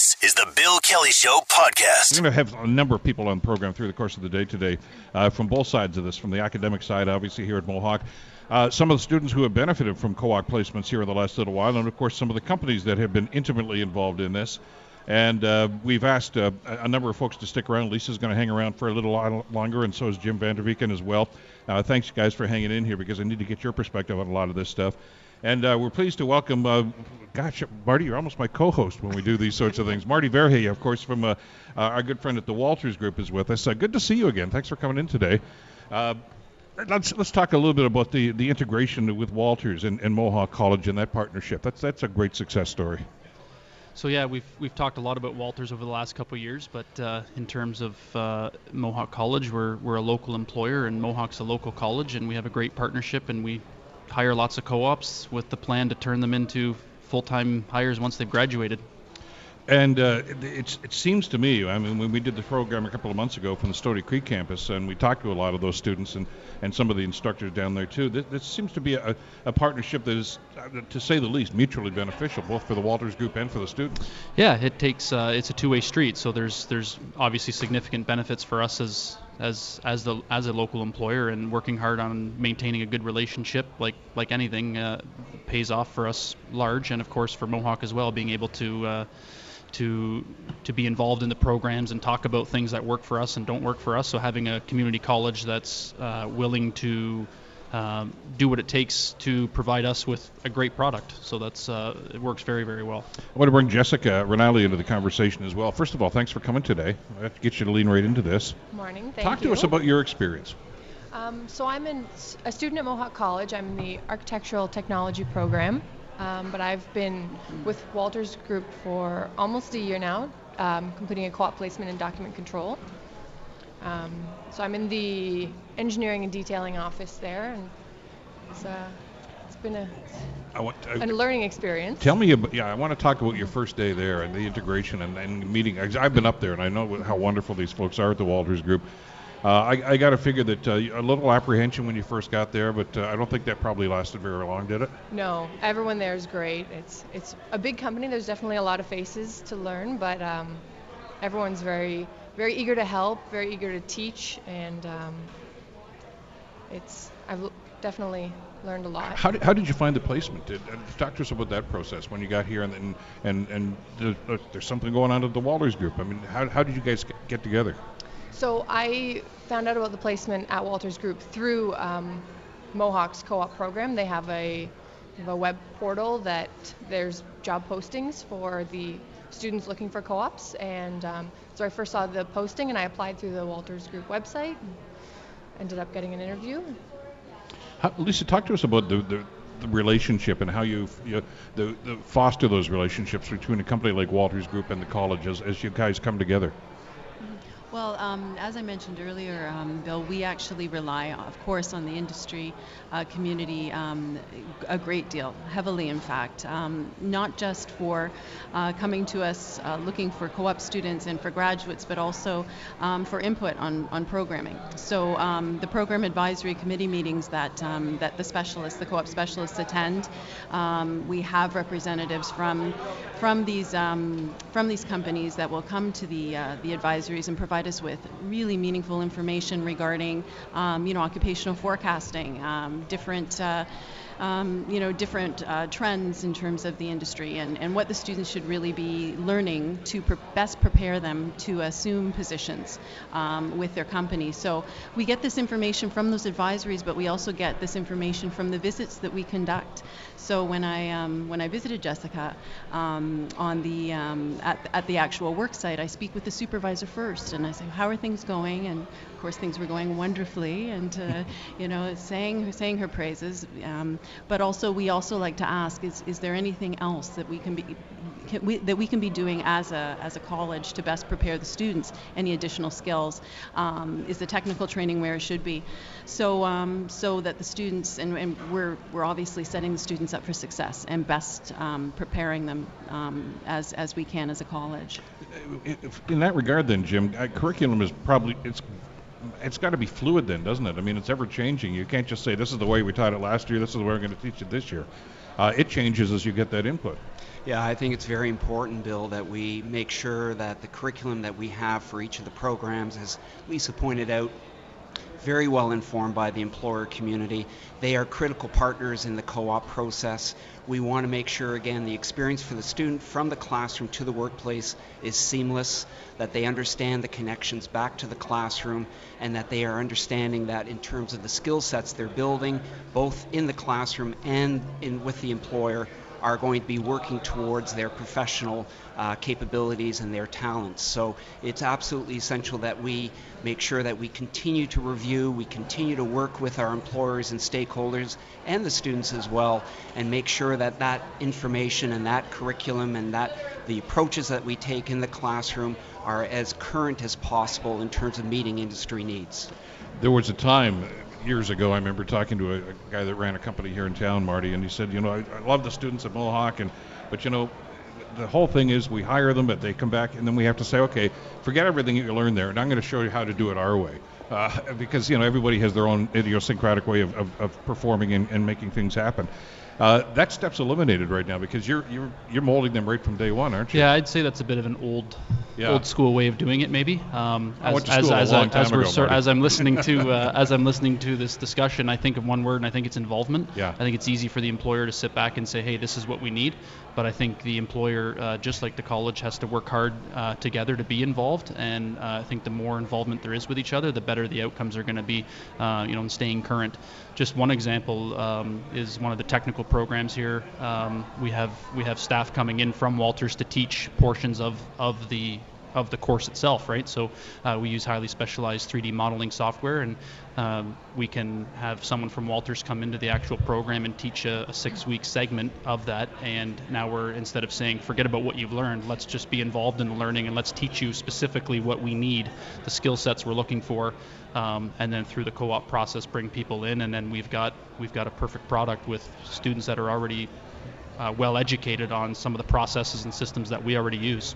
This is the Bill Kelly Show podcast. We're going to have a number of people on the program through the course of the day today uh, from both sides of this, from the academic side, obviously, here at Mohawk. Uh, some of the students who have benefited from co-op placements here in the last little while, and of course some of the companies that have been intimately involved in this. And uh, we've asked uh, a number of folks to stick around. Lisa's going to hang around for a little while longer, and so is Jim Vanderveken as well. Uh, thanks, guys, for hanging in here because I need to get your perspective on a lot of this stuff. And uh, we're pleased to welcome, uh, gosh, Marty, you're almost my co-host when we do these sorts of things. Marty Verhey, of course, from uh, our good friend at the Walters Group, is with us. good to see you again. Thanks for coming in today. let's let's talk a little bit about the, the integration with Walters and, and Mohawk College and that partnership. That's that's a great success story. So yeah, we've we've talked a lot about Walters over the last couple of years, but uh, in terms of uh, Mohawk College, we're we're a local employer, and Mohawk's a local college, and we have a great partnership, and we hire lots of co-ops with the plan to turn them into full-time hires once they've graduated. And uh, it seems to me, I mean, when we did the program a couple of months ago from the Stoney Creek campus, and we talked to a lot of those students and, and some of the instructors down there too, this, this seems to be a, a partnership that is, to say the least, mutually beneficial, both for the Walters Group and for the students. Yeah, it takes uh, it's a two-way street. So there's there's obviously significant benefits for us as as as the as a local employer and working hard on maintaining a good relationship like like anything uh, pays off for us large. And of course for Mohawk as well being able to uh, to to be involved in the programs and talk about things that work for us and don't work for us. So having a community college that's uh, willing to um, do what it takes to provide us with a great product. So that's uh, it works very very well. I want to bring Jessica Rinaldi into the conversation as well. First of all, thanks for coming today. I have to get you to lean right into this. Morning. Thank Talk you. to us about your experience. Um, so I'm in, a student at Mohawk College. I'm in the architectural technology program, um, but I've been with Walters Group for almost a year now, um, completing a co-op placement in document control. Um, so I'm in the engineering and detailing office there, and it's, uh, it's been a, I want, a learning experience. Tell me about, yeah, I want to talk about your first day there and the integration and, and meeting. I've been up there and I know how wonderful these folks are at the Walters Group. Uh, I, I got to figure that uh, a little apprehension when you first got there, but uh, I don't think that probably lasted very long, did it? No, everyone there is great. It's it's a big company. There's definitely a lot of faces to learn, but um, everyone's very very eager to help, very eager to teach, and um, it's I've definitely learned a lot. How did, how did you find the placement? Did, uh, talk to us about that process when you got here, and and and, and there's, uh, there's something going on at the Walters Group. I mean, how, how did you guys get, get together? So I found out about the placement at Walters Group through um, Mohawk's co-op program. They have a have a web portal that there's job postings for the students looking for co-ops, and um, so I first saw the posting and I applied through the Walters Group website. Ended up getting an interview. How, Lisa, talk to us about the, the, the relationship and how you, you the, the foster those relationships between a company like Walters Group and the college as, as you guys come together. Well, um, as I mentioned earlier, um, Bill, we actually rely, of course, on the industry uh, community um, a great deal, heavily, in fact, um, not just for uh, coming to us uh, looking for co-op students and for graduates, but also um, for input on, on programming. So um, the program advisory committee meetings that that the specialists, the co-op specialists, attend, we have representatives from from these from these companies that will come to the uh, the advisories and provide provide us with really meaningful information regarding, um, you know, occupational forecasting, um, different uh, um, you know, different uh, trends in terms of the industry and, and what the students should really be learning to pre- best prepare them to assume positions um, with their company. So we get this information from those advisories, but we also get this information from the visits that we conduct. So when I um, when I visited Jessica um, on the um, at, at the actual work site, I speak with the supervisor first, and I say, "How are things going?" And of course, things were going wonderfully, and uh, you know, saying saying her praises. Um, but also, we also like to ask: Is is there anything else that we can be can we, that we can be doing as a as a college to best prepare the students? Any additional skills? Um, is the technical training where it should be? So um, so that the students and, and, we're we're obviously setting the students up for success and best um, preparing them um, as as we can as a college. In that regard, then, Jim, uh, curriculum is probably it's it's got to be fluid then, doesn't it? I mean, it's ever changing. You can't just say this is the way we taught it last year. This is the way we're going to teach it this year. Uh, it changes as you get that input. Yeah, I think it's very important, Bill, that we make sure that the curriculum that we have for each of the programs, as Lisa pointed out, very well informed by the employer community. They are critical partners in the co-op process. We want to make sure, again, the experience for the student from the classroom to the workplace is seamless, that they understand the connections back to the classroom, and that they are understanding that in terms of the skill sets they're building, both in the classroom and in, with the employer, are going to be working towards their professional uh, capabilities and their talents. So it's absolutely essential that we make sure that we continue to review, we continue to work with our employers and stakeholders and the students as well, and make sure that that information and that curriculum and that the approaches that we take in the classroom are as current as possible in terms of meeting industry needs. There was a time years ago, I remember talking to a, a, guy that ran a company here in town, Marty, and he said, you know, I, I love the students at Mohawk, and but you know, the whole thing is we hire them, but they come back, and then we have to say, okay, forget everything that you learned there, and I'm going to show you how to do it our way. Uh, because you know everybody has their own idiosyncratic way of, of, of performing and, and making things happen. Uh, that step's eliminated right now because you're you're you're molding them right from day one, aren't you? Yeah, I'd say that's a bit of an old yeah. old school way of doing it, maybe. Um, as, as, as, I, as, we're ago, as I'm listening to uh, as I'm listening to this discussion, I think of one word, and I think it's involvement. Yeah. I think it's easy for the employer to sit back and say, hey, this is what we need. But I think the employer, uh, just like the college, has to work hard uh, together to be involved. And uh, I think the more involvement there is with each other, the better the outcomes are going to be. Uh, you know, in staying current. Just one example um, is one of the technical programs here. Um, we have we have staff coming in from Walters to teach portions of of the of the course itself, right? So uh, we use highly specialized 3D modeling software, and um, we can have someone from Walters come into the actual program and teach a, a six-week segment of that. And now we're instead of saying forget about what you've learned, let's just be involved in the learning and let's teach you specifically what we need, the skill sets we're looking for, um, and then through the co-op process bring people in, and then we've got we've got a perfect product with students that are already uh, well educated on some of the processes and systems that we already use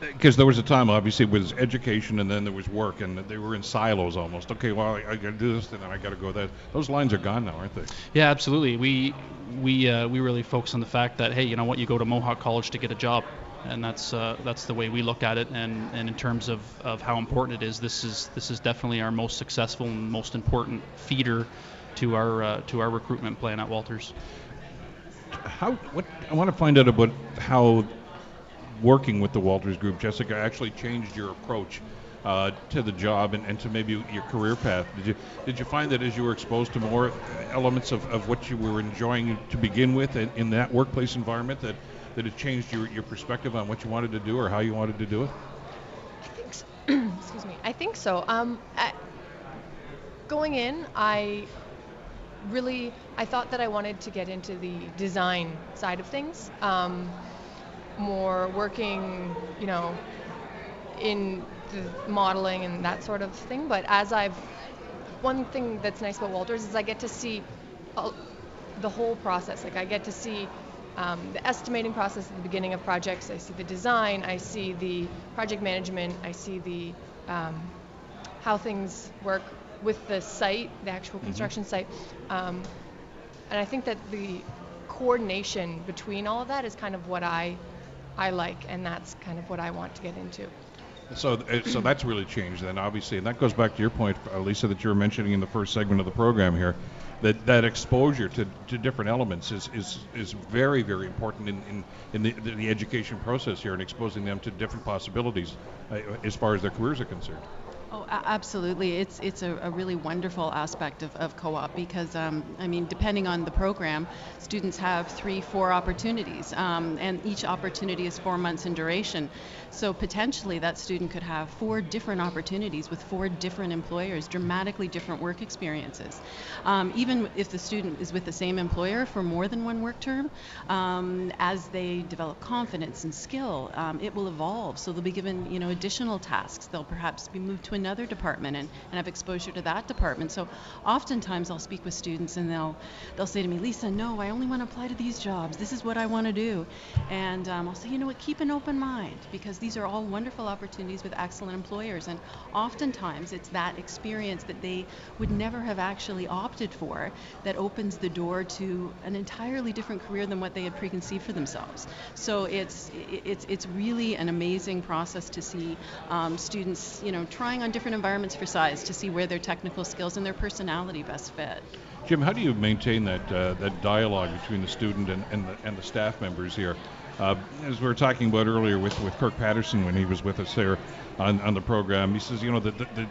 because there was a time, obviously, it was education and then there was work, and they were in silos almost. Okay, well, I, I got to do this, and then I got to go that. Those lines are gone now, aren't they? Yeah, absolutely. We we uh, we really focus on the fact that hey, you know what, you go to Mohawk College to get a job, and that's uh, that's the way we look at it. And, and in terms of, of how important it is, this is this is definitely our most successful and most important feeder to our uh, to our recruitment plan at Walters. How what I want to find out about how working with the Walters Group, Jessica, actually changed your approach uh, to the job and, and, to maybe your career path? Did you did you find that as you were exposed to more elements of, of what you were enjoying to begin with in, in that workplace environment that, that it changed your, your perspective on what you wanted to do or how you wanted to do it? I think so. excuse me. I think so. Um, at, going in, I really I thought that I wanted to get into the design side of things. Um, more working, you know, in the modeling and that sort of thing. But as I've, one thing that's nice about Walters is I get to see uh, the whole process. Like I get to see um, the estimating process at the beginning of projects. I see the design. I see the project management. I see the um, how things work with the site, the actual mm-hmm. construction mm-hmm. site. Um, and I think that the coordination between all of that is kind of what I I like, and that's kind of what I want to get into. So, uh, so that's really changed then, obviously, and that goes back to your point, uh, Lisa, that you were mentioning in the first segment of the program here, that that exposure to, to different elements is, is, is very, very important in, in, in the, the education process here and exposing them to different possibilities uh, as far as their careers are concerned. Oh, absolutely. It's it's a, a, really wonderful aspect of, of co-op because um, I mean, depending on the program, students have three, four opportunities, um, and each opportunity is four months in duration. So potentially, that student could have four different opportunities with four different employers, dramatically different work experiences. Um, even if the student is with the same employer for more than one work term, um, as they develop confidence and skill, um, it will evolve. So they'll be given, you know, additional tasks. They'll perhaps be moved to another department and, and have exposure to that department. So oftentimes I'll speak with students and they'll they'll say to me, Lisa, no, I only want to apply to these jobs. This is what I want to do. And um, I'll say, you know what, keep an open mind because these are all wonderful opportunities with excellent employers. And oftentimes it's that experience that they would never have actually opted for that opens the door to an entirely different career than what they had preconceived for themselves. So it's it's it's really an amazing process to see um, students, you know, trying on different environments for size to see where their technical skills and their personality best fit. Jim, how do you maintain that uh, that dialogue between the student and, and, the, and the staff members here? Uh, as we were talking about earlier with, with Kirk Patterson when he was with us there on, on the program, he says, you know, the, the, the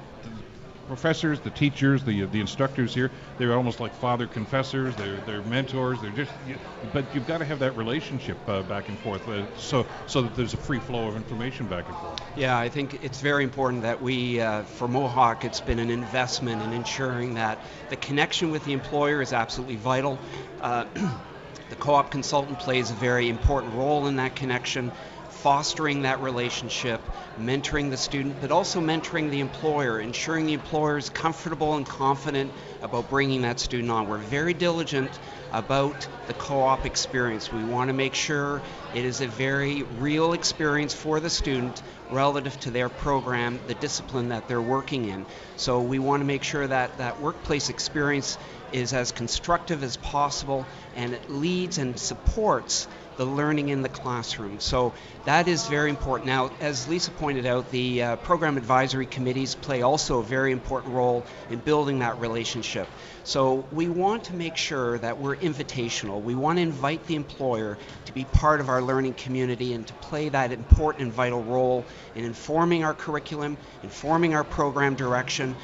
professors, the teachers, the the instructors here, they're almost like father confessors. They're they're mentors. They're just, you, but you've got to have that relationship uh, back and forth, uh, so so that there's a free flow of information back and forth. Yeah, I think it's very important that we, uh, for Mohawk, it's been an investment in ensuring that the connection with the employer is absolutely vital. The co-op consultant plays a very important role in that connection fostering that relationship, mentoring the student, but also mentoring the employer, ensuring the employer is comfortable and confident about bringing that student on. We're very diligent about the co-op experience. We want to make sure it is a very real experience for the student relative to their program, the discipline that they're working in. So we want to make sure that that workplace experience is as constructive as possible and it leads and supports the learning in the classroom. So that is very important. Now, as Lisa pointed out, the uh, program advisory committees play also a very important role in building that relationship. So we want to make sure that we're invitational. We want to invite the employer to be part of our learning community and to play that important and vital role in informing our curriculum, informing our program direction,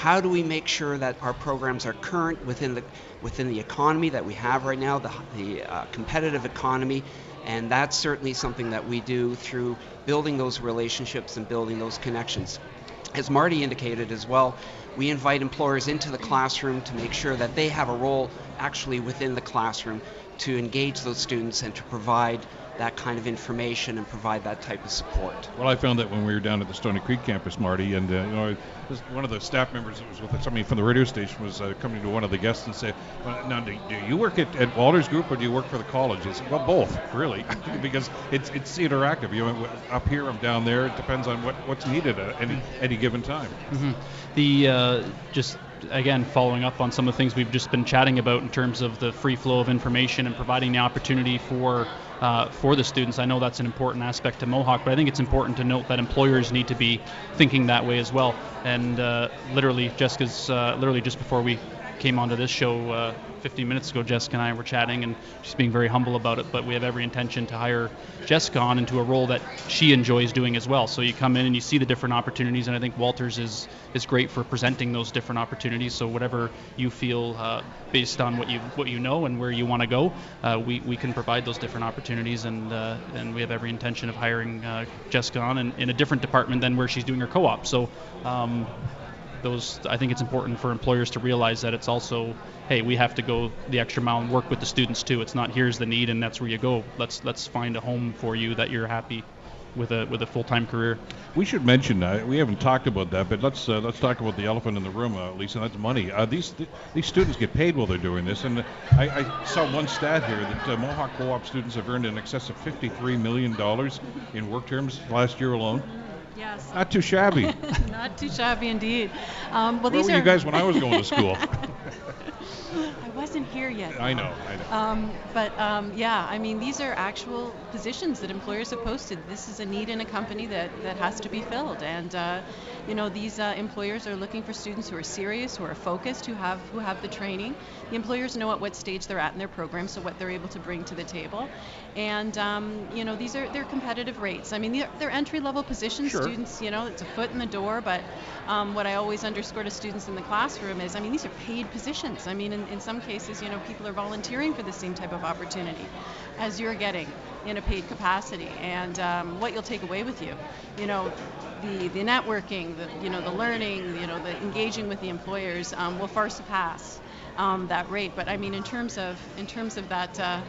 how do we make sure that our programs are current within the within the economy that we have right now, the, the uh, competitive economy, and that's certainly something that we do through building those relationships and building those connections. As Marty indicated as well, we invite employers into the classroom to make sure that they have a role actually within the classroom to engage those students and to provide that kind of information and provide that type of support. Well, I found that when we were down at the Stoney Creek campus, Marty, and uh, you know, one of the staff members that was with us, somebody from the radio station, was uh, coming to one of the guests and said, well, "Now, do, do, you work at, at Walters Group or do you work for the college?" I said, "Well, both, really, because it's it's interactive. You know, up here, I'm down there. It depends on what what's needed at any any given time." Mm-hmm. The uh, just again, following up on some of the things we've just been chatting about in terms of the free flow of information and providing the opportunity for uh, for the students. I know that's an important aspect to Mohawk, but I think it's important to note that employers need to be thinking that way as well. And uh, literally, Jessica's uh, literally just before we came onto this show uh, 15 minutes ago, Jessica and I were chatting, and she's being very humble about it. But we have every intention to hire Jessica on into a role that she enjoys doing as well. So you come in and you see the different opportunities, and I think Walters is is great for presenting those different opportunities. So whatever you feel, uh, based on what you what you know and where you want to go, uh, we we can provide those different opportunities, and uh, and we have every intention of hiring uh, Jessica on in, in a different department than where she's doing her co-op. So. Um, those I think it's important for employers to realize that it's also hey we have to go the extra mile and work with the students too. It's not here's the need and that's where you go. Let's let's find a home for you that you're happy with a with a full-time career. We should mention uh, we haven't talked about that, but let's uh, let's talk about the elephant in the room, uh, Lisa. And that's money. Uh, these th- these students get paid while they're doing this, and I, I saw one stat here that uh, Mohawk Co-op students have earned in excess of 53 million dollars in work terms last year alone. Yes. Not too shabby. Not too shabby indeed. Um, well, Where these were are you guys when I was going to school? I wasn't here yet. I know, I know. Um, but um, yeah, I mean, these are actual positions that employers have posted. This is a need in a company that, that has to be filled, and uh, you know, these uh, employers are looking for students who are serious, who are focused, who have who have the training. The employers know at what stage they're at in their program, so what they're able to bring to the table, and um, you know, these are they're competitive rates. I mean, they're, they're entry-level positions. Sure. Students, you know, it's a foot in the door, but um, what I always underscore to students in the classroom is, I mean, these are paid positions. I mean, in, in some cases, you know, people are volunteering for the same type of opportunity as you're getting in a paid capacity, and um, what you'll take away with you, you know, the the networking, the you know, the learning, you know, the engaging with the employers um, will far surpass um, that rate. But I mean, in terms of in terms of that. Uh,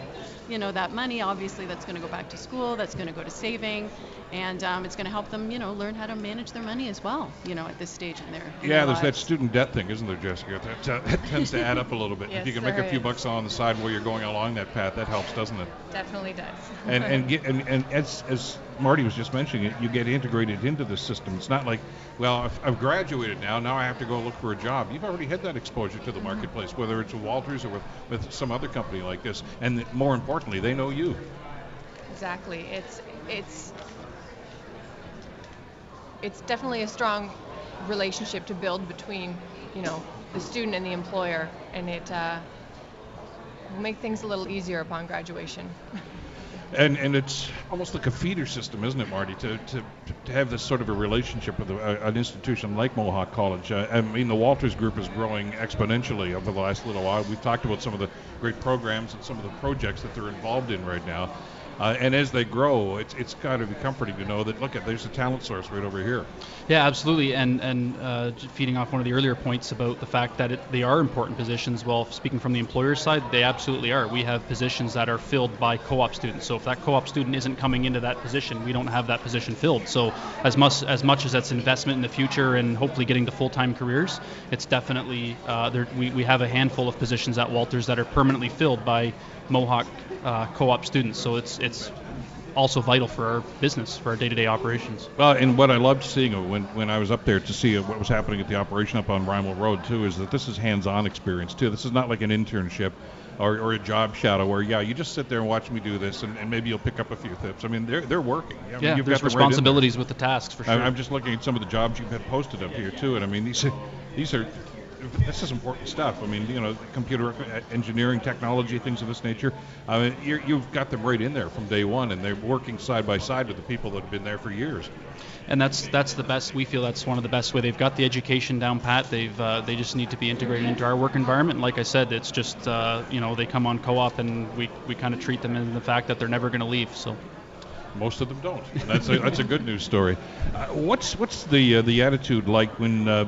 you know, that money, obviously, that's going to go back to school, that's going to go to saving, and um, it's going to help them, you know, learn how to manage their money as well, you know, at this stage in their in Yeah, their there's that student debt thing, isn't there, Jessica? That, uh, that tends to add up a little bit. if you can make a few is. bucks on the side while you're going along that path, that helps, doesn't it? Definitely does. And and, get, and and as as Marty was just mentioning, it, you get integrated into the system. It's not like, well, I've, I've graduated now. Now I have to go look for a job. You've already had that exposure to the Mm-hmm. marketplace, whether it's with Walters or with, with some other company like this. And more importantly, they know you. Exactly. It's it's it's definitely a strong relationship to build between, you know, the student and the employer, and it uh, will make things a little easier upon graduation. And and it's almost like a feeder system, isn't it, Marty? To to, to have this sort of a relationship with a, an institution like Mohawk College. Uh, I mean, the Walters Group is growing exponentially over the last little while. We've talked about some of the great programs and some of the projects that they're involved in right now. Uh, and as they grow, it's it's got to be comforting to know that look at there's a talent source right over here. Yeah, absolutely. And and uh, feeding off one of the earlier points about the fact that it, they are important positions. Well, speaking from the employer side, they absolutely are. We have positions that are filled by co-op students. So if that co-op student isn't coming into that position, we don't have that position filled. So as much as much as that's investment in the future and hopefully getting to full-time careers, it's definitely uh, there. We, we have a handful of positions at Walters that are permanently filled by Mohawk uh, co-op students. So it's it's also vital for our business, for our day-to-day operations. Well, and what I loved seeing uh, when, when I was up there to see uh, what was happening at the operation up on Rymal Road too is that this is hands-on experience too. This is not like an internship or, or a job shadow where yeah you just sit there and watch me do this and, and maybe you'll pick up a few tips. I mean they're they're working. I mean, yeah, you've there's got them right there. responsibilities with the tasks for sure. I- I'm just looking at some of the jobs you've had posted up here too, and I mean these are, these are this is important stuff. I mean you know computer engineering, technology, things of this nature. I mean you're, you've got them right in there from day one, and they're working side by side with the people that have been there for years. and that's that's the best. We feel that's one of the best way. They've got the education down pat. They've uh, they just need to be integrated into our work environment. Like I said, it's just uh, you know they come on co-op, and we we kind of treat them in the fact that they're never going to leave. So. Most of them don't. And That's a, that's a good news story. Uh, what's what's the uh, the attitude like when uh,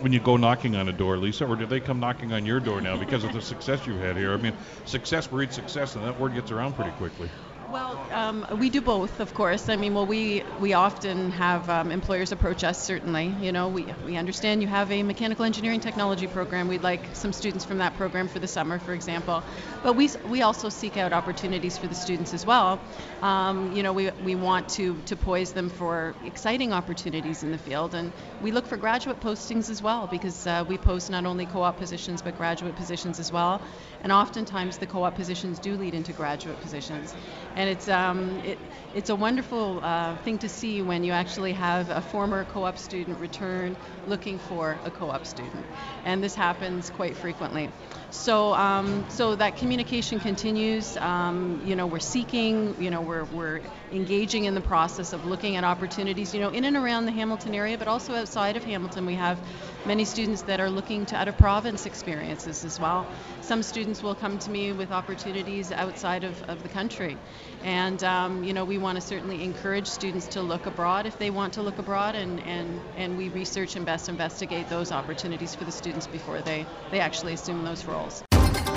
when you go knocking on a door, Lisa, or do they come knocking on your door now because of the success you've had here? I mean, success breeds success, and that word gets around pretty quickly. Well, um, we do both, of course. I mean, well, we we often have um, employers approach us. Certainly, you know, we we understand you have a mechanical engineering technology program. We'd like some students from that program for the summer, for example. But we we also seek out opportunities for the students as well. Um, you know, we we want to to poise them for exciting opportunities in the field, and we look for graduate postings as well because uh, we post not only co-op positions but graduate positions as well. And oftentimes the co-op positions do lead into graduate positions and it's um, it, it's a wonderful uh, thing to see when you actually have a former co-op student return looking for a co-op student, and this happens quite frequently. So um, so that communication continues. Um, you know, we're seeking. You know, we're we're engaging in the process of looking at opportunities. You know, in and around the Hamilton area, but also outside of Hamilton, we have many students that are looking to out of province experiences as well. Some students will come to me with opportunities outside of, of the country. And, um, you know, we want to certainly encourage students to look abroad if they want to look abroad, and, and, and we research and best investigate those opportunities for the students before they, they actually assume those roles.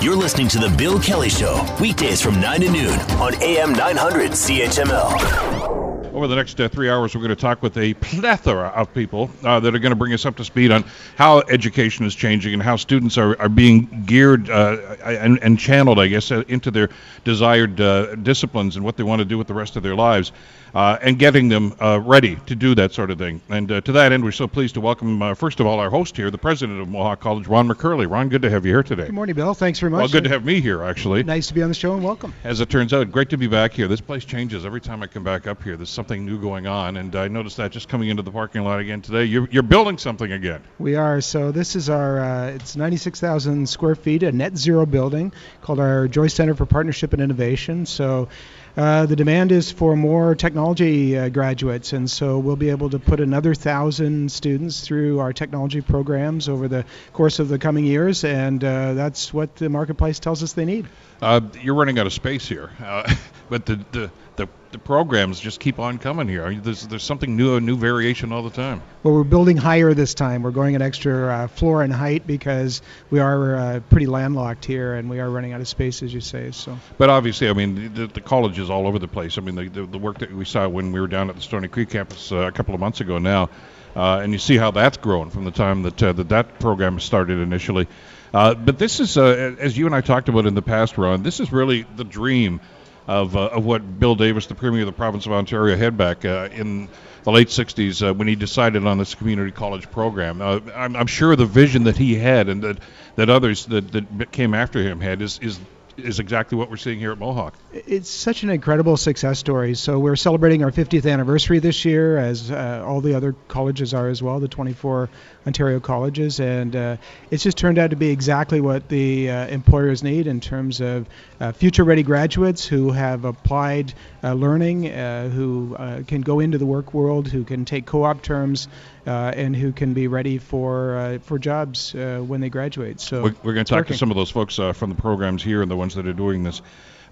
You're listening to The Bill Kelly Show, weekdays from 9 to noon on AM 900 CHML. Over the next uh, three hours, we're going to talk with a plethora of people uh, that are going to bring us up to speed on how education is changing and how students are, are being geared uh, and, and channeled, I guess, uh, into their desired uh, disciplines and what they want to do with the rest of their lives, uh, and getting them uh, ready to do that sort of thing. And uh, to that end, we're so pleased to welcome, uh, first of all, our host here, the president of Mohawk College, Ron McKerlie. Ron, good to have you here today. Good morning, Bill. Thanks very much. Well, good to have me here, actually. Nice to be on the show and welcome. As it turns out, great to be back here. This place changes every time I come back up here. There's something new going on, and I noticed that just coming into the parking lot again today. You're, you're building something again. We are. So this is our. Uh, it's 96,000 square feet, a net zero building called our Joyce Center for Partnership and Innovation. So. Uh, the demand is for more technology uh, graduates, and so we'll be able to put another thousand students through our technology programs over the course of the coming years, and uh, that's what the marketplace tells us they need. Uh, you're running out of space here, uh, but the, the the, the programs just keep on coming here. There's there's something new, a new variation all the time. Well, we're building higher this time. We're going an extra uh, floor in height because we are uh, pretty landlocked here, and we are running out of space, as you say. So. But obviously, I mean, the, the college is all over the place. I mean, the, the, the work that we saw when we were down at the Stoney Creek campus uh, a couple of months ago now, uh, and you see how that's grown from the time that uh, that, that program started initially. Uh, but this is, uh, as you and I talked about in the past, Ron, this is really the dream of, uh, of what Bill Davis, the Premier of the province of Ontario, had back uh, in the late 60s uh, when he decided on this community college program. Uh, I'm, I'm, sure the vision that he had and that, that others that, that came after him had is, is is exactly what we're seeing here at Mohawk. It's such an incredible success story. So we're celebrating our 50th anniversary this year, as uh, all the other colleges are as well, the 24 Ontario colleges, and uh, it's just turned out to be exactly what the uh, employers need in terms of uh, future-ready graduates who have applied learning, uh, who can go into the work world, who can take co-op terms, and who can be ready for for jobs when they graduate. So we're, we're going to talk working. to some of those folks from the programs here and the ones that are doing this.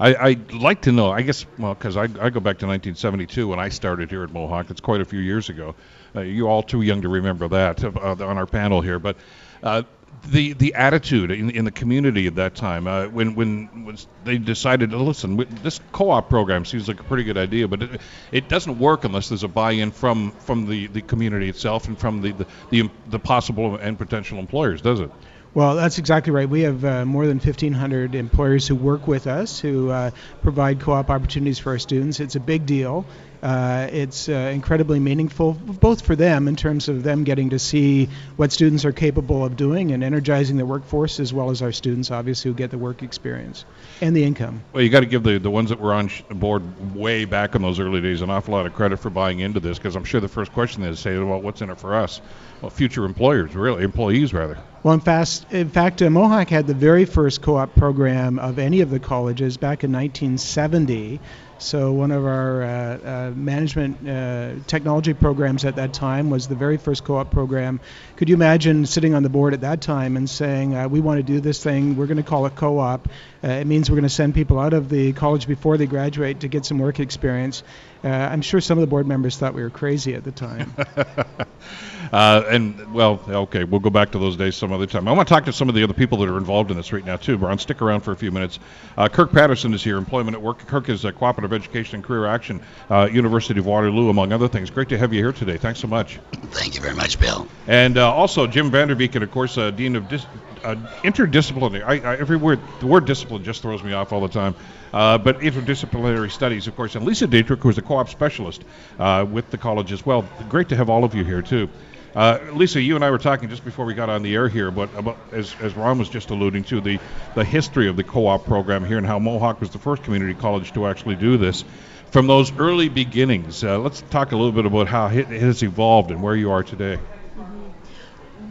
I, would like to know, I guess, well, because I, I, go back to 1972 when I started here at Mohawk. It's quite a few years ago. Uh, you're all too young to remember that uh, on our panel here, but uh, the the attitude in, in the community at that time uh, when when they decided to listen this co-op program seems like a pretty good idea but it, it doesn't work unless there's a buy-in from from the, the community itself and from the, the the, the possible and potential employers does it well, that's exactly right. We have uh, more than 1,500 employers who work with us who uh, provide co op opportunities for our students. It's a big deal. Uh, it's uh, incredibly meaningful, both for them in terms of them getting to see what students are capable of doing and energizing the workforce, as well as our students, obviously, who get the work experience and the income. Well, you got to give the, the ones that were on board way back in those early days an awful lot of credit for buying into this, because I'm sure the first question is, say, is well, what's in it for us? Well, future employers, really, employees rather. Well, in, fast, in fact, uh, Mohawk had the very first co-op program of any of the colleges back in 1970. So one of our uh, uh, management uh, technology programs at that time was the very first co-op program. Could you imagine sitting on the board at that time and saying, uh, "We want to do this thing. We're going to call it co-op. It means we're going to send people out of the college before they graduate to get some work experience." I'm sure some of the board members thought we were crazy at the time. Uh, and well, okay, we'll go back to those days some other time. I want to talk to some of the other people that are involved in this right now too. Brian, stick around for a few minutes. Uh, Kirk Patterson is here, Employment at Work. Kirk is a cooperative education and career action, uh, University of Waterloo, among other things. Great to have you here today. Thanks so much. Thank you very much, Bill. And uh, also Jim Vanderbeek, and of course, uh, Dean of Dis- uh, interdisciplinary. I, I, every word, the word discipline just throws me off all the time. Uh, but interdisciplinary studies, of course, and Lisa Dietrich, who's a co-op specialist uh, with the college as well. Great to have all of you here too. Uh, Lisa, you and I were talking just before we got on the air here but about as, as Ron was just alluding to, the, the history of the co-op program here and how Mohawk was the first community college to actually do this. From those early beginnings, uh, let's talk a little bit about how it has evolved and where you are today.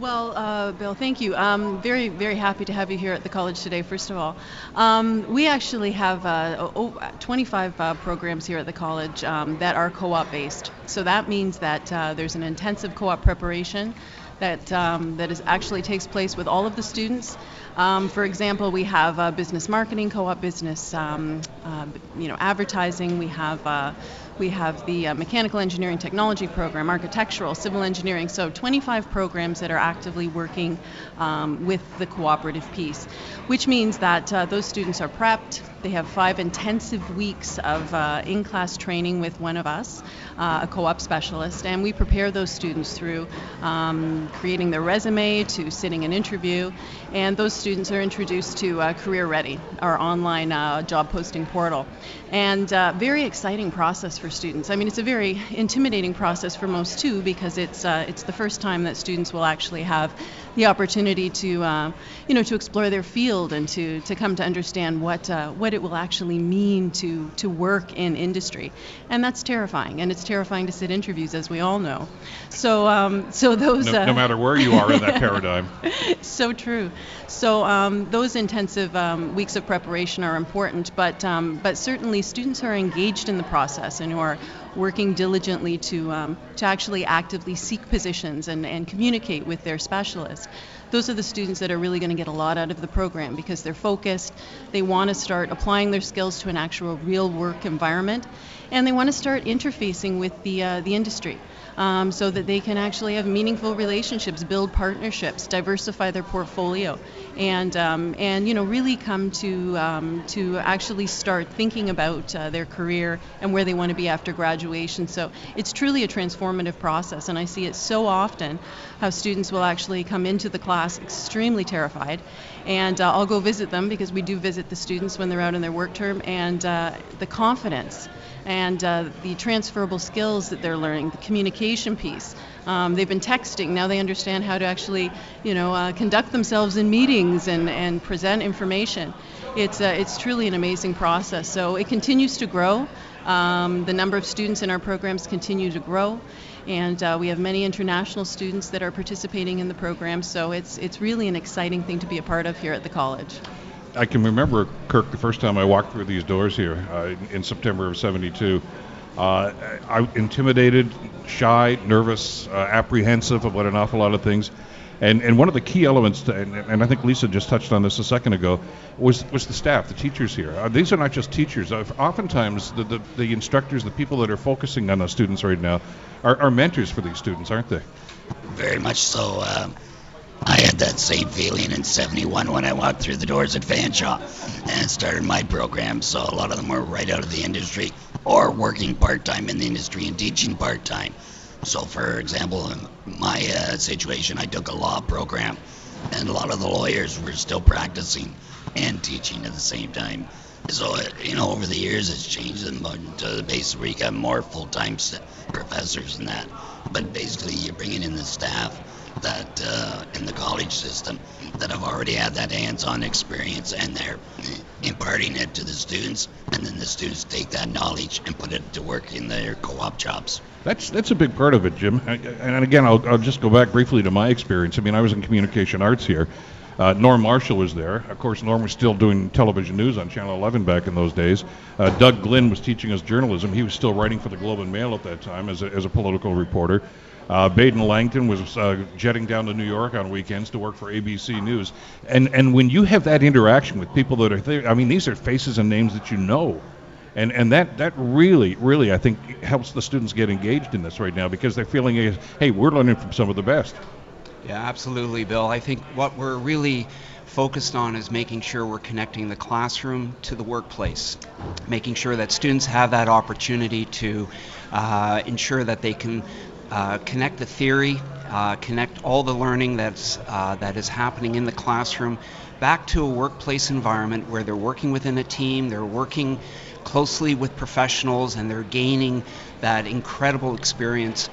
Well, uh, Bill, thank you. I'm very, very happy to have you here at the college today, first of all. Um, we actually have uh, 25 uh, programs here at the college um, that are co op based. So that means that uh, there's an intensive co op preparation that, um, that is actually takes place with all of the students. Um, for example, we have uh, business marketing, co-op business, um, uh, you know, advertising. We have uh, we have the uh, mechanical engineering technology program, architectural, civil engineering. So 25 programs that are actively working um, with the cooperative piece, which means that uh, those students are prepped. They have five intensive weeks of uh, in-class training with one of us, uh, a co-op specialist, and we prepare those students through um, creating their resume to sitting an interview, and those students are introduced to uh, Career Ready, our online uh, job posting portal, and very exciting process for students. I mean, it's a very intimidating process for most too because it's uh, it's the first time that students will actually have the opportunity to uh, you know to explore their field and to, to come to understand what uh, what it will actually mean to to work in industry, and that's terrifying. And it's terrifying to sit interviews, as we all know. So um, so those no, no, uh, matter where you are in that paradigm. so true. So um, those intensive um, weeks of preparation are important, but um, but certainly students who are engaged in the process and who are working diligently to, um, to actually actively seek positions and, and communicate with their specialists. Those are the students that are really going to get a lot out of the program because they're focused, they want to start applying their skills to an actual real work environment, and they want to start interfacing with the, uh, the industry um, so that they can actually have meaningful relationships, build partnerships, diversify their portfolio, and um, and you know really come to um, to actually start thinking about uh, their career and where they want to be after graduation. So it's truly a transformative process, and I see it so often how students will actually come into the class extremely terrified, and uh, I'll go visit them because we do visit the students when they're out in their work term, and uh, the confidence and uh, the transferable skills that they're learning, the communication piece. Um, they've been texting. Now they understand how to actually, you know, uh, conduct themselves in meetings and, and present information. It's, uh, it's truly an amazing process. So it continues to grow. Um, the number of students in our programs continue to grow, and uh, we have many international students that are participating in the program. So it's it's really an exciting thing to be a part of here at the college. I can remember, Kirk, the first time I walked through these doors here uh, in September of 72. Uh, intimidated, shy, nervous, uh, apprehensive about an awful lot of things. And, and one of the key elements, to, and, and, I think Lisa just touched on this a second ago, was was the staff, the teachers here. Uh, these are not just teachers. Uh, oftentimes, the, the, the, instructors, the people that are focusing on the students right now, are, are mentors for these students, aren't they? Very much so. Uh, I had that same feeling in 71 when I walked through the doors at Fanshawe and started my program. So a lot of them were right out of the industry or working part time in the industry and teaching part time. So, for example, in my uh, situation, I took a law program, and a lot of the lawyers were still practicing and teaching at the same time. So, uh, you know, over the years, it's changed them to the base where you got more full time professors and that. But basically, you're bringing in the staff that uh, in the college system that have already had that hands-on experience and they're imparting it to the students and then the students take that knowledge and put it to work in their co-op jobs. That's that's a big part of it jim. And again I'll, I'll just go back briefly to my experience. I mean i was in communication arts here uh, Norm Marshall was there. Of course, Norm was still doing television news on Channel 11 back in those days. Uh, Doug Glynn was teaching us journalism. He was still writing for the Globe and Mail at that time as a, as a political reporter. Uh, Baden Langton was uh, jetting down to New York on weekends to work for ABC News. And and when you have that interaction with people that are there, I mean, these are faces and names that you know. And, and that, that really, really, I think, helps the students get engaged in this right now because they're feeling, hey, we're learning from some of the best. Yeah, absolutely, Bill. I think what we're really focused on is making sure we're connecting the classroom to the workplace, making sure that students have that opportunity to uh, ensure that they can uh, connect the theory, uh, connect all the learning that's uh, that is happening in the classroom back to a workplace environment where they're working within a team, they're working closely with professionals, and they're gaining that incredible experience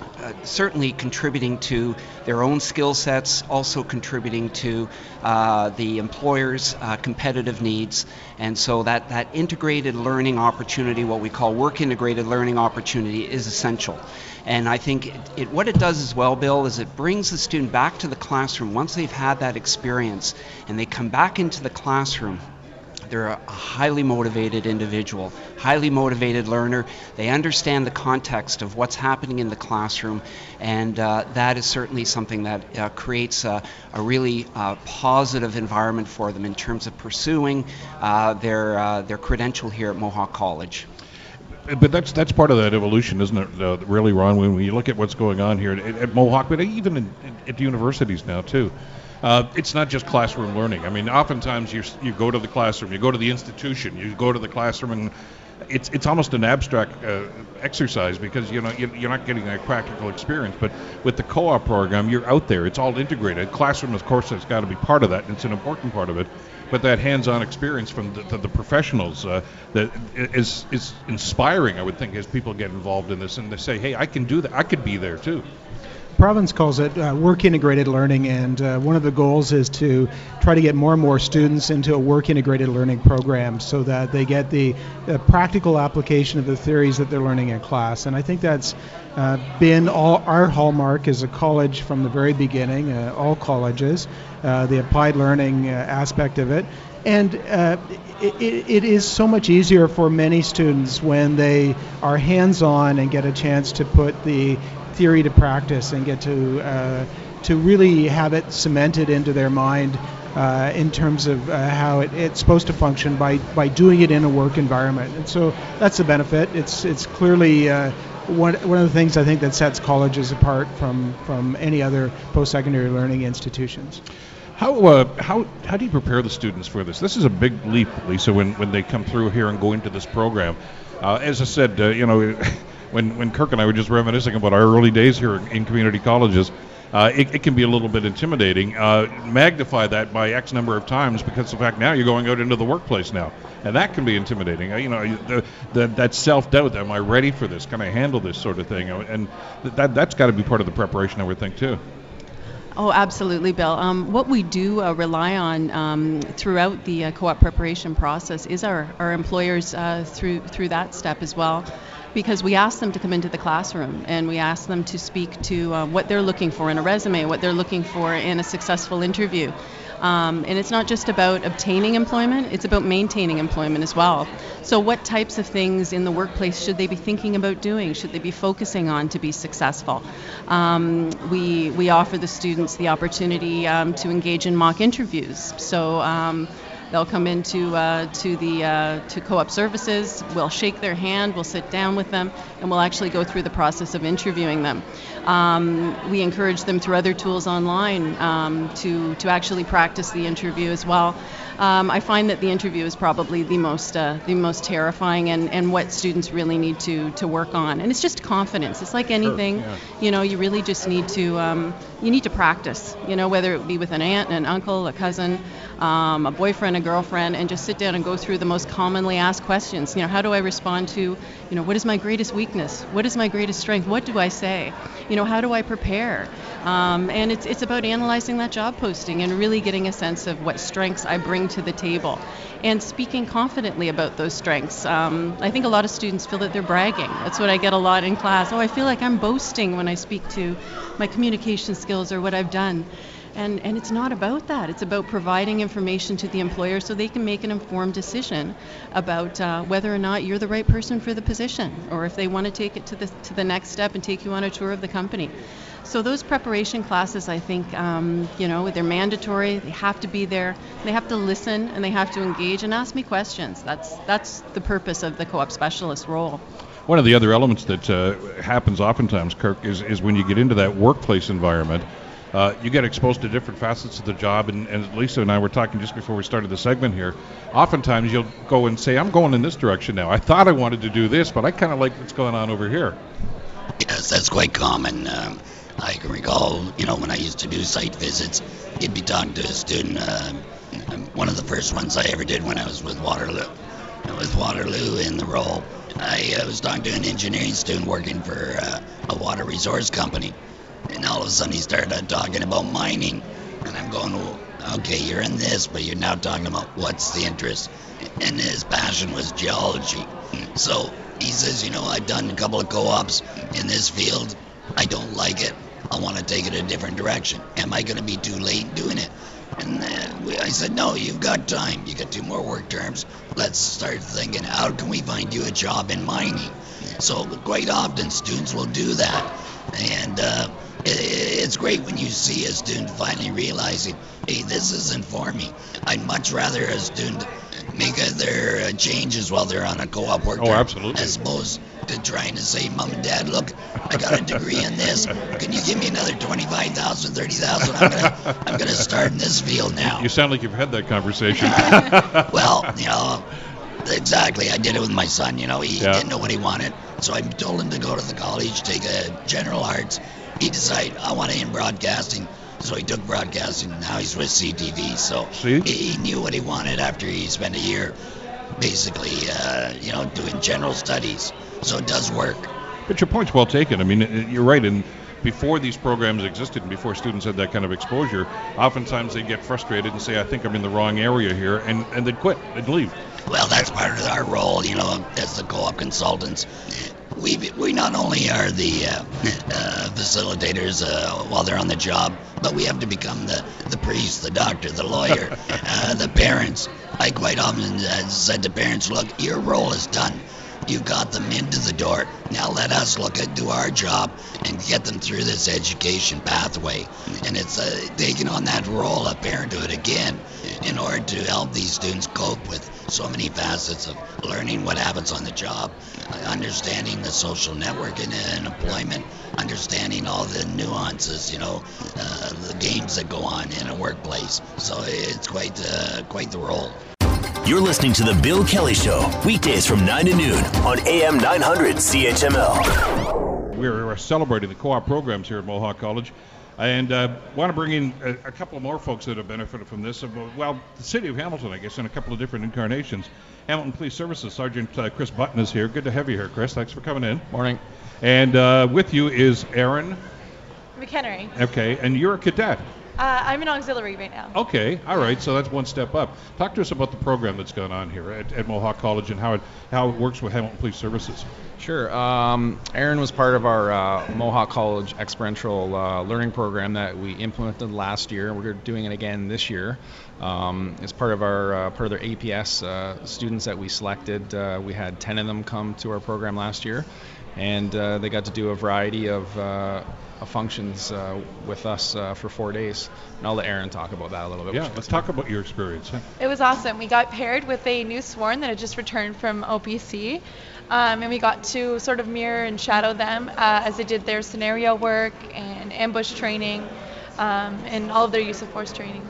uh, certainly contributing to their own skill sets, also contributing to uh, the employer's uh, competitive needs. And so that, that integrated learning opportunity, what we call work integrated learning opportunity, is essential. And I think it, it, what it does as well, Bill, is it brings the student back to the classroom once they've had that experience and they come back into the classroom they're a highly motivated individual, highly motivated learner. They understand the context of what's happening in the classroom, and uh, that is certainly something that uh, creates a, a really uh, positive environment for them in terms of pursuing uh, their uh, their credential here at Mohawk College but that's that's part of that evolution, isn't it? Uh, really, Ron. When you look at what's going on here at, at Mohawk, but even in, at universities now too, uh, it's not just classroom learning. I mean, oftentimes you you go to the classroom, you go to the institution, you go to the classroom, and it's it's almost an abstract uh, exercise because you know you're not getting a practical experience. But with the co-op program, you're out there. It's all integrated. Classroom, of course, has got to be part of that, it's an important part of it. But that hands-on experience from the, the, the professionals uh, that is is inspiring. I would think as people get involved in this and they say, "Hey, I can do that. I could be there too." Province calls it uh, work integrated learning, and uh, one of the goals is to try to get more and more students into a work integrated learning program so that they get the, the practical application of the theories that they're learning in class. And I think that's uh, been all our hallmark as a college from the very beginning, uh, all colleges, uh, the applied learning uh, aspect of it. and uh, it, it is so much easier for many students when they are hands-on and get a chance to put the theory to practice and get to uh, to really have it cemented into their mind uh, in terms of uh, how it, it's supposed to function by, by doing it in a work environment. And so that's the benefit. It's it's clearly uh, one, one of the things I think that sets colleges apart from, from any other post-secondary learning institutions. How, uh, how, how do you prepare the students for this? This is a big leap, Lisa, when, when they come through here and go into this program. Uh, as I said, uh, you know, when, when Kirk and I were just reminiscing about our early days here in community colleges, uh, it, it, can be a little bit intimidating. Uh, magnify that by X number of times because the fact now you're going out into the workplace now, and that can be intimidating. Uh, you know, the, the, that self doubt. Am I ready for this? Can I handle this sort of thing? And that that's got to be part of the preparation, I would think too. Oh, absolutely, Bill. Um, what we do uh, rely on um, throughout the uh, co-op preparation process is our, our employers uh, through through that step as well because we ask them to come into the classroom and we ask them to speak to uh, what they're looking for in a resume, what they're looking for in a successful interview. Um, and it's not just about obtaining employment, it's about maintaining employment as well. So, what types of things in the workplace should they be thinking about doing? Should they be focusing on to be successful? Um, we, we offer the students the opportunity um, to engage in mock interviews. So, um, They'll come into uh, to the uh, to co-op services. We'll shake their hand. We'll sit down with them, and we'll actually go through the process of interviewing them. Um, we encourage them through other tools online um, to to actually practice the interview as well. Um, I find that the interview is probably the most uh, the most terrifying and, and what students really need to to work on. And it's just confidence. It's like anything, sure, yeah. you know, you really just need to um, you need to practice. You know, whether it be with an aunt, an uncle, a cousin, um, a boyfriend, a girlfriend, and just sit down and go through the most commonly asked questions. You know, how do I respond to, you know, what is my greatest weakness? What is my greatest strength? What do I say? You know, how do I prepare? Um, and it's it's about analyzing that job posting and really getting a sense of what strengths I bring to the table and speaking confidently about those strengths. Um, I think a lot of students feel that they're bragging. That's what I get a lot in class. Oh, I feel like I'm boasting when I speak to my communication skills or what I've done. And, and it's not about that. It's about providing information to the employer so they can make an informed decision about uh, whether or not you're the right person for the position, or if they want to take it to the to the next step and take you on a tour of the company. So those preparation classes, I think, um, you know, they're mandatory. They have to be there. They have to listen and they have to engage and ask me questions. That's that's the purpose of the co-op specialist role. One of the other elements that uh, happens oftentimes, Kirk, is, is when you get into that workplace environment uh, you get exposed to different facets of the job. And, and, Lisa and I were talking just before we started the segment here. Oftentimes, you'll go and say, "I'm going in this direction now. I thought I wanted to do this, but I kind of like what's going on over here." Yes, that's quite common. Um, I can recall, you know, when I used to do site visits, you'd be talking to a student. Uh, one of the first ones I ever did when I was with Waterloo, with Waterloo in the role, I uh, was talking to an engineering student working for uh, a water resource company and all of a sudden he started talking about mining. And I'm going, okay, you're in this, but you're now talking about what's the interest. And his passion was geology. So he says, you know, I've done a couple of co ops in this field. I don't like it. I want to take it a different direction. Am I going to be too late doing it? And uh, I said, no, you've got time. You got two more work terms. Let's start thinking, how can we find you a job in mining? So quite often students will do that. And uh, it's great when you see a student finally realizing, hey, this isn't for me. I'd much rather a student make their uh, changes while they're on a co-op work oh, absolutely. as opposed to trying to say, Mom and Dad, look, I got a degree in this. Can you give me another 25,000, 30,000? I'm gonna, I'm gonna start in this field now. You sound like you've had that conversation. well, you know, exactly. I did it with my son. You know, he yeah. didn't know what he wanted, so I told him to go to the college, take a general arts, he decided I want to in broadcasting. So he took broadcasting. Now he's with CTV. So he, he, knew what he wanted after he spent a year, basically, uh, you know, doing general studies. So it does work. But your point's well taken. I mean, you're right. And before these programs existed and before students had that kind of exposure, oftentimes they get frustrated and say, I think I'm in the wrong area here, and, and they'd quit, they'd leave. Well, that's part of our role, you know, as the co-op consultants. We, we not only are the uh, uh, facilitators uh, while they're on the job, but we have to become the, the priest, the doctor, the lawyer, uh, the parents. I quite often uh, said to parents, look, your role is done. You got them into the door. Now let us look at do our job and get them through this education pathway. And it's uh, taking on that role of parenthood again in order to help these students cope with so many facets of learning what happens on the job, uh, understanding the social network and, and employment, understanding all the nuances, you know, uh, the games that go on in a workplace. So it's quite uh, quite the role. You're listening to The Bill Kelly Show, weekdays from 9 to noon on AM 900 CHML. We're celebrating the co op programs here at Mohawk College. And uh, want to bring in a, a, couple of more folks that have benefited from this. Well, the city of Hamilton, I guess, in a couple of different incarnations. Hamilton Police Services Sergeant uh, Chris Button is here. Good to have you here, Chris. Thanks for coming in. Morning. And uh, with you is Aaron. McHenry. Okay, and you're a cadet. Uh, I'm an auxiliary right now. Okay, all right. So that's one step up. Talk to us about the program that's going on here at, at Mohawk College and how it how it works with Hamilton Police Services. Sure. Um, Aaron was part of our uh, Mohawk College experiential uh, learning program that we implemented last year. We're doing it again this year. Um, as part of our uh, part of their APS uh, students that we selected, uh, we had 10 of them come to our program last year, and uh, they got to do a variety of functions uh, with us uh, for four days. And I'll let Aaron talk about that a little bit. Yeah, let's talk about your experience. Huh? It was awesome. We got paired with a new sworn that had just returned from OPC. Um, and we got to sort of mirror and shadow them uh, as they did their scenario work and ambush training um, and all of their use of force training.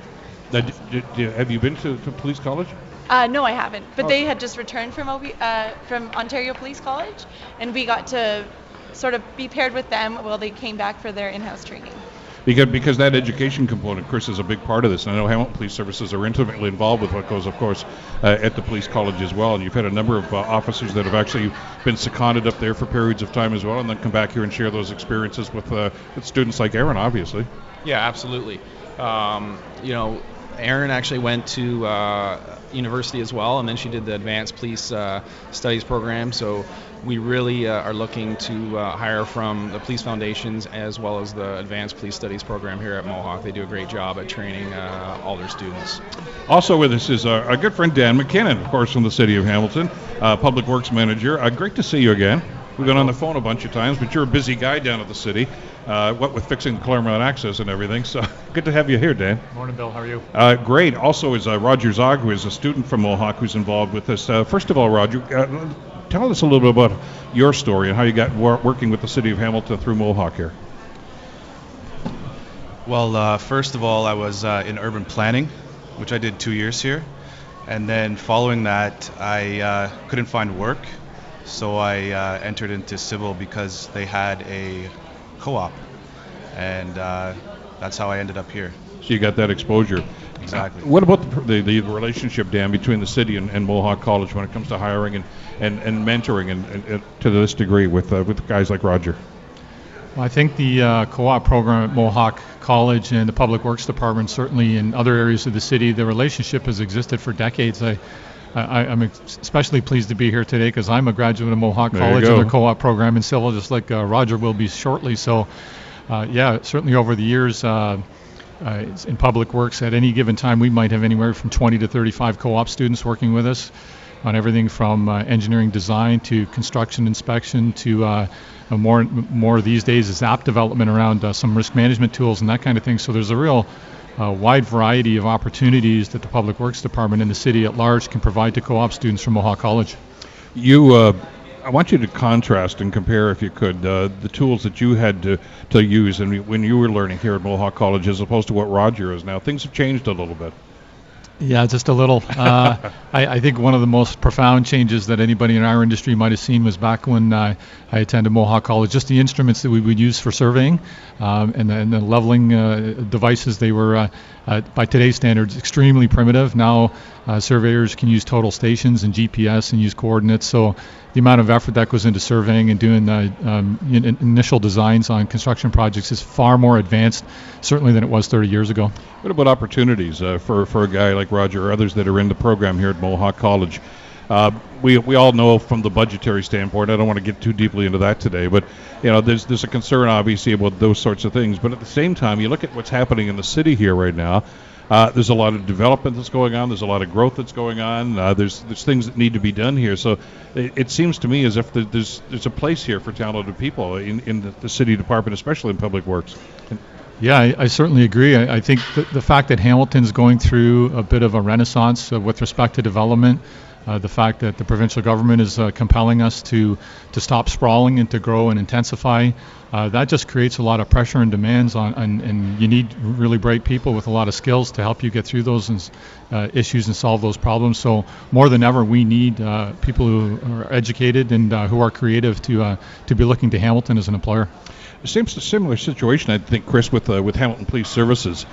Now, have you been to, to police college? Uh, no, I haven't. But oh. they had just returned from OB, uh, from Ontario Police College, and we got to sort of be paired with them while they came back for their in-house training. Because, because that education component, Chris, is a big part of this. And I know Hamilton Police Services are intimately involved with what goes, of course, uh, at the police college as well. And you've had a number of uh, officers that have actually been seconded up there for periods of time as well, and then come back here and share those experiences with, uh, with students like Aaron, obviously. Yeah, absolutely. Um, you know, Aaron actually went to uh, university as well, and then she did the advanced police uh, studies program. So we really uh, are looking to uh, hire from the police foundations as well as the advanced police studies program here at Mohawk. They do a great job at training uh, all their students. Also with us is our, our, good friend Dan McKinnon, of course, from the city of Hamilton, uh, public works manager. Great to see you again. We've been on the phone a bunch of times, but you're a busy guy down at the city, uh, what with fixing the Claremont access and everything. So good to have you here, Dan. Morning, Bill. How are you? Uh, great. Also is uh, Roger Zog, who is a student from Mohawk, who's involved with this. first of all, Roger, tell us a little bit about your story and how you got wor- working with the city of Hamilton through Mohawk here. Well, uh, first of all, I was uh, in urban planning, which I did two years here. And then following that, I uh, couldn't find work, so I uh, entered into civil because they had a co op. And uh, that's how I ended up here. So you got that exposure. Exactly. What about the, the, the relationship, Dan, between the city and, and, Mohawk College when it comes to hiring and, and, and mentoring and, and, to this degree with uh, with guys like Roger? Well, I think the uh, co-op program at Mohawk College and the Public Works Department, certainly in other areas of the city, the relationship has existed for decades. I, I, am especially pleased to be here today because I'm a graduate of Mohawk there College and their co-op program in civil, just like uh, Roger will be shortly. So, uh, yeah, certainly over the years, uh, uh, in public works at any given time we might have anywhere from 20 to 35 co-op students working with us on everything from uh, engineering design to construction inspection to uh, more more these days is app development around uh, some risk management tools and that kind of thing so there's a real uh, wide variety of opportunities that the public works department and the city at large can provide to co-op students from Mohawk College you uh, I want you to contrast and compare, if you could, uh, the tools that you had to, to use and when you were learning here at Mohawk College as opposed to what Roger is now. Things have changed a little bit. Yeah, just a little. Uh, I, I, think one of the most profound changes that anybody in our industry might have seen was back when uh, I attended Mohawk College. Just the instruments that we would use for surveying um, and, the, and, the, leveling uh, devices, they were, uh, by today's standards, extremely primitive. Now, uh, surveyors can use total stations and GPS and use coordinates. So the amount of effort that goes into surveying and doing uh, um, initial designs on construction projects is far more advanced, certainly than it was 30 years ago. What about opportunities uh, for for a guy like Roger or others that are in the program here at Mohawk College? Uh, we, we all know from the budgetary standpoint. I don't want to get too deeply into that today, but you know, there's there's a concern obviously about those sorts of things. But at the same time, you look at what's happening in the city here right now. Uh, there's a lot of development that's going on. There's a lot of growth that's going on. Uh, there's there's things that need to be done here. So it, it seems to me as if there's there's a place here for talented people in, in the, the city department, especially in public works. And yeah, I, I, certainly agree. I, I think the, the, fact that Hamilton's going through a bit of a renaissance uh, with respect to development, uh, the fact that the provincial government is uh, compelling us to to stop sprawling and to grow and intensify, uh, that just creates a lot of pressure and demands on, and, and you need really bright people with a lot of skills to help you get through those and, uh, issues and solve those problems. So more than ever, we need uh, people who are educated and uh, who are creative to to be looking to Hamilton as an employer. It seems a similar situation, I think, Chris, with with Hamilton Police Services.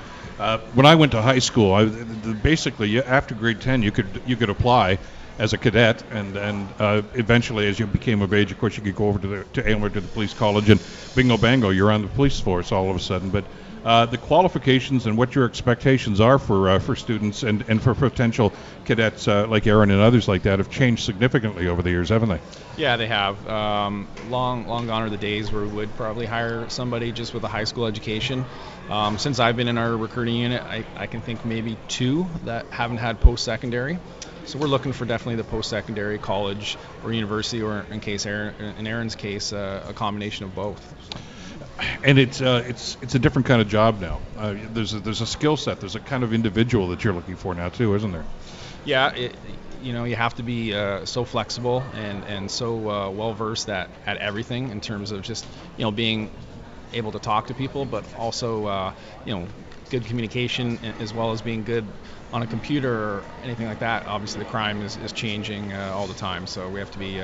when I went to high school, I, basically after grade 10, you could you could apply as a cadet, and and uh, eventually, as you became of age, of course, you could go over to the to Aylmer to the police college, and bingo bango, you're on the police force all of a sudden. But uh, the qualifications and what your expectations are for uh, for students and, and for potential cadets uh, like Aaron and others like that have changed significantly over the years, haven't they? Yeah, they have. Um, long long gone are the days where we would probably hire somebody just with a high school education. Um, since I've been in our recruiting unit, I, I can think maybe two that haven't had post secondary. So we're looking for definitely the post-secondary college or university, or in case Aaron, in Aaron's case, uh, a combination of both. And it's uh, it's it's a different kind of job now. Uh, there's a, there's a skill set. There's a kind of individual that you're looking for now too, isn't there? Yeah, it, you know you have to be uh, so flexible and and so uh, well versed at at everything in terms of just you know being able to talk to people, but also uh, you know good communication as well as being good on a computer or anything like that, obviously the crime is, is changing uh, all the time. So we have to be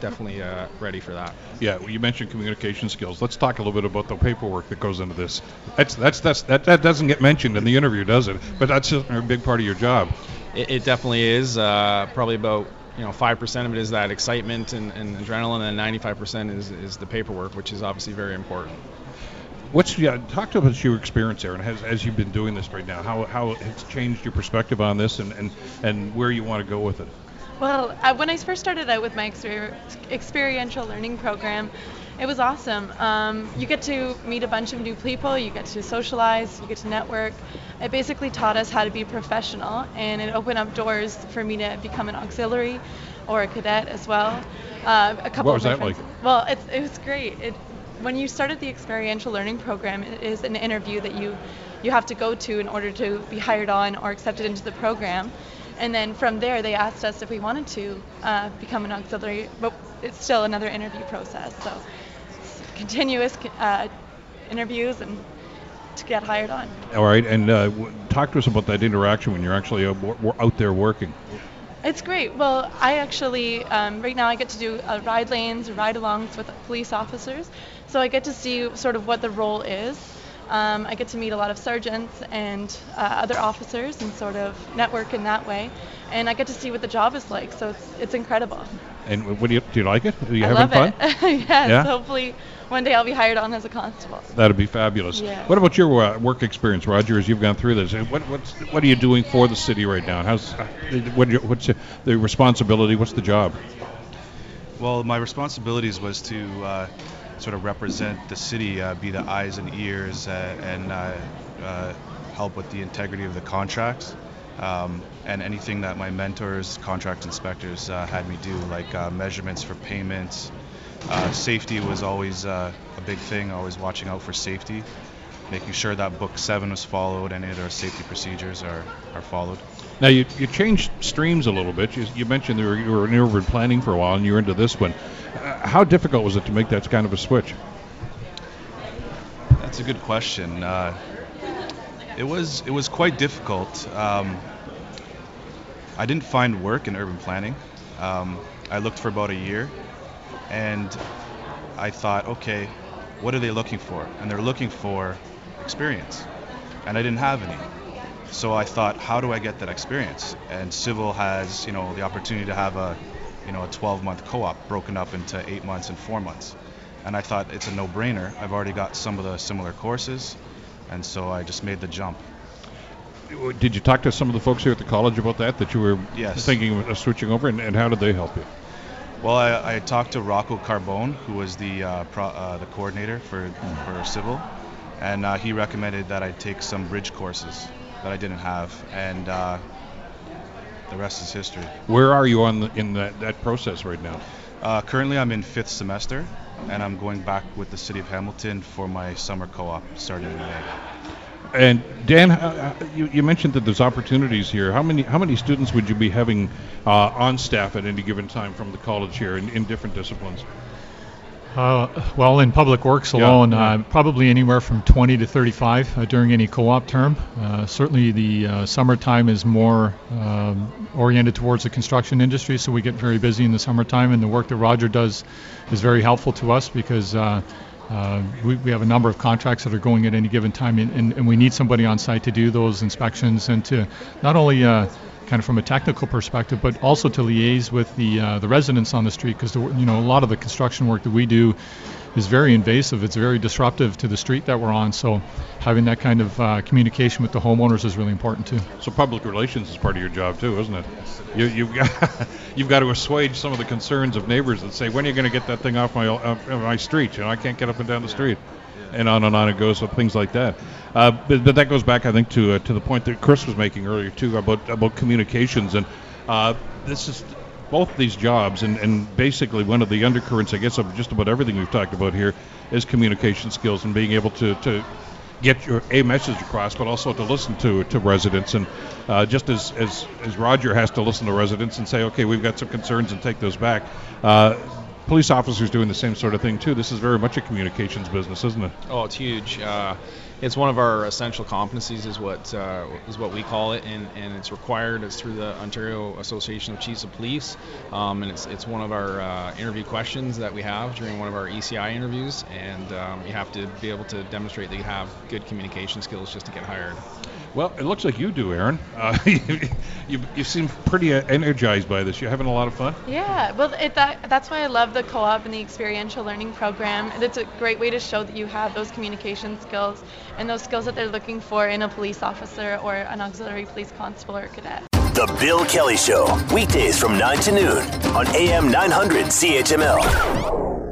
definitely uh, ready for that. Yeah, well, you mentioned communication skills. Let's talk a little bit about the paperwork that goes into this. That's that's, that's that that doesn't get mentioned in the interview, does it? But that's a big part of your job. It, it definitely is. Uh, probably about you know, 5% of it is that excitement and, and adrenaline, and 95% is, is the paperwork, which is obviously very important. What's yeah? Talk to us about your experience, Aaron, as, as you've been doing this right now. How how it's changed your perspective on this, and and, and where you want to go with it. Well, uh, when I first started out with my exper- experiential learning program, it was awesome. Um, you get to meet a bunch of new people, you get to socialize, you get to network. It basically taught us how to be professional, and it opened up doors for me to become an auxiliary or a cadet as well. Uh, a couple what was that like? Well, it's, it was great. It, when you started the experiential learning program, it is an interview that you you have to go to in order to be hired on or accepted into the program. And then from there, they asked us if we wanted to uh, become an auxiliary, but it's still another interview process. So continuous uh, interviews and to get hired on. All right, and uh, w- talk to us about that interaction when you're actually out there working. It's great. Well, I actually, um, right now, I get to do uh, ride lanes, ride alongs with police officers. So I get to see sort of what the role is. Um, I get to meet a lot of sergeants and uh, other officers and sort of network in that way. And I get to see what the job is like. So it's, it's incredible. And what do you do? You like it? Are you I having fun? yes. Yeah? Hopefully, one day I'll be hired on as a constable. That'd be fabulous. Yeah. What about your uh, work experience, Roger? As you've gone through this, what what's what are you doing for the city right now? How's what you, what's the responsibility? What's the job? Well, my responsibilities was to uh, sort of represent the city, uh, be the eyes and ears, uh, and uh, uh, help with the integrity of the contracts. Um, and anything that my mentors, contract inspectors, had me do, like measurements for payments, safety was always a big thing, always watching out for safety, making sure that Book 7 was followed, any of our safety procedures are, are followed. Now, you, you changed streams a little bit. You, you mentioned you were, you were in urban planning for a while and you're into this one. Uh, how difficult was it to make that kind of a switch? That's a good question. Uh, it was it was quite difficult. Um, I didn't find work in urban planning. Um, I looked for about a year, and I thought, okay, what are they looking for? And they're looking for experience, and I didn't have any. So I thought, how do I get that experience? And civil has, you know, the opportunity to have a, you know, a 12-month co-op broken up into eight months and four months. And I thought it's a no-brainer. I've already got some of the similar courses, and so I just made the jump. Did you talk to some of the folks here at the college about that? That you were Yes. thinking of switching over, and, and how did they help you? Well, I, I talked to Rocco Carbone, who was the uh, pro, uh, the coordinator for for civil, and uh, he recommended that I take some bridge courses that I didn't have, and uh, the rest is history. Where are you on the, in that, that process right now? Uh, currently, I'm in fifth semester, and I'm going back with the city of Hamilton for my summer co-op starting in May. And Dan, uh, uh, you, you mentioned that there's opportunities here. How many how many students would you be having uh, on staff at any given time from the college here in, in different disciplines? Uh, well, in public works alone, yeah. Uh, probably anywhere from 20 to 35 uh, during any co-op term. Uh, certainly, the uh, summertime is more um, oriented towards the construction industry, so we get very busy in the summertime. And the work that Roger does is very helpful to us because uh, uh, we, we have a number of contracts that are going at any given time, and, and, and we need somebody on site to do those inspections and to not only uh, kind of from a technical perspective, but also to liaise with the uh, the residents on the street because you know a lot of the construction work that we do is very invasive. It's very disruptive to the street that we're on. So having that kind of uh, communication with the homeowners is really important too. So public relations is part of your job too, isn't it? You, you've got you've got to assuage some of the concerns of neighbors that say, when are you going to get that thing off my off my street? You know, I can't get up and down the street, and on and on it goes with things like that. Uh, but, but that goes back, I think, to uh, to the point that Chris was making earlier too about about communications, and uh, this is both these jobs, and, and basically one of the undercurrents, I guess, of just about everything we've talked about here is communication skills and being able to, to get your a message across, but also to listen to to residents. And uh, just as, as as Roger has to listen to residents and say, okay, we've got some concerns and take those back. Uh, police officers doing the same sort of thing too. This is very much a communications business, isn't it? Oh, it's huge. Uh, it's one of our essential competencies, is what uh, is what we call it, and, and it's required. It's through the Ontario Association of Chiefs of Police, um, and it's it's one of our uh, interview questions that we have during one of our ECI interviews, and um, you have to be able to demonstrate that you have good communication skills just to get hired. Well, it looks like you do, Aaron. Uh, you, you seem pretty uh, energized by this. You're having a lot of fun. Yeah, well, it, that, that's why I love the co-op and the experiential learning program. It's a great way to show that you have those communication skills and those skills that they're looking for in a police officer or an auxiliary police constable or cadet. The Bill Kelly Show, weekdays from 9 to noon on AM 900 CHML.